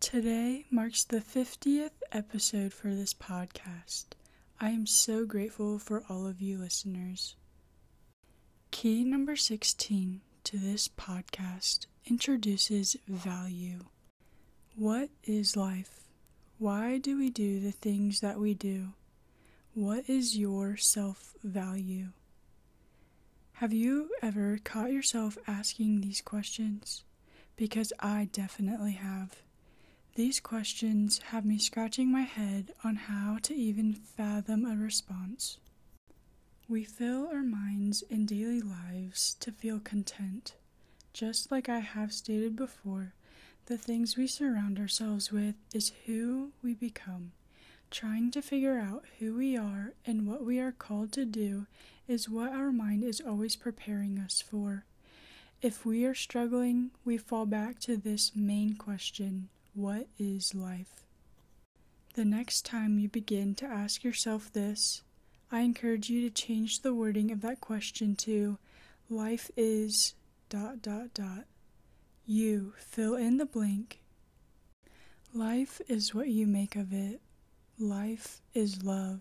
Today marks the 50th episode for this podcast. I am so grateful for all of you listeners. Key number 16 to this podcast introduces value. What is life? Why do we do the things that we do? What is your self value? Have you ever caught yourself asking these questions? Because I definitely have. These questions have me scratching my head on how to even fathom a response. We fill our minds in daily lives to feel content. Just like I have stated before, the things we surround ourselves with is who we become. Trying to figure out who we are and what we are called to do is what our mind is always preparing us for. If we are struggling, we fall back to this main question what is life? The next time you begin to ask yourself this, I encourage you to change the wording of that question to life is dot dot dot. You fill in the blank. Life is what you make of it. Life is love,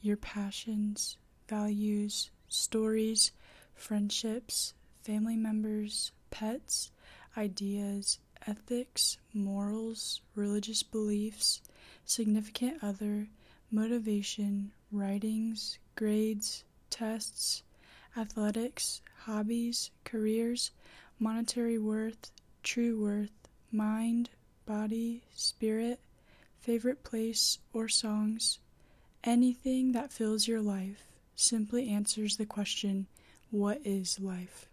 your passions, values, stories, friendships, family members, pets, ideas, ethics, morals, religious beliefs, significant other, motivation, writings, grades, tests, athletics, hobbies, careers, monetary worth, true worth, mind, body, spirit, favorite place or songs, anything that fills your life simply answers the question, What is life?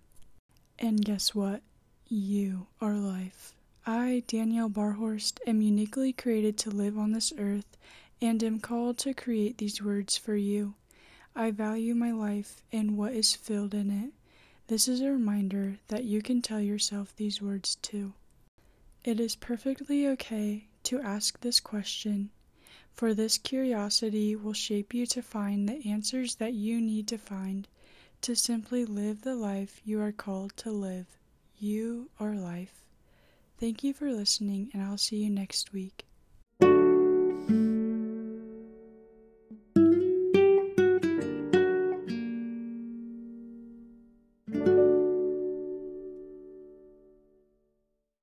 And guess what? You are life. I, Danielle Barhorst, am uniquely created to live on this earth and am called to create these words for you. I value my life and what is filled in it. This is a reminder that you can tell yourself these words too. It is perfectly okay to ask this question, for this curiosity will shape you to find the answers that you need to find to simply live the life you are called to live. You are life. Thank you for listening, and I'll see you next week.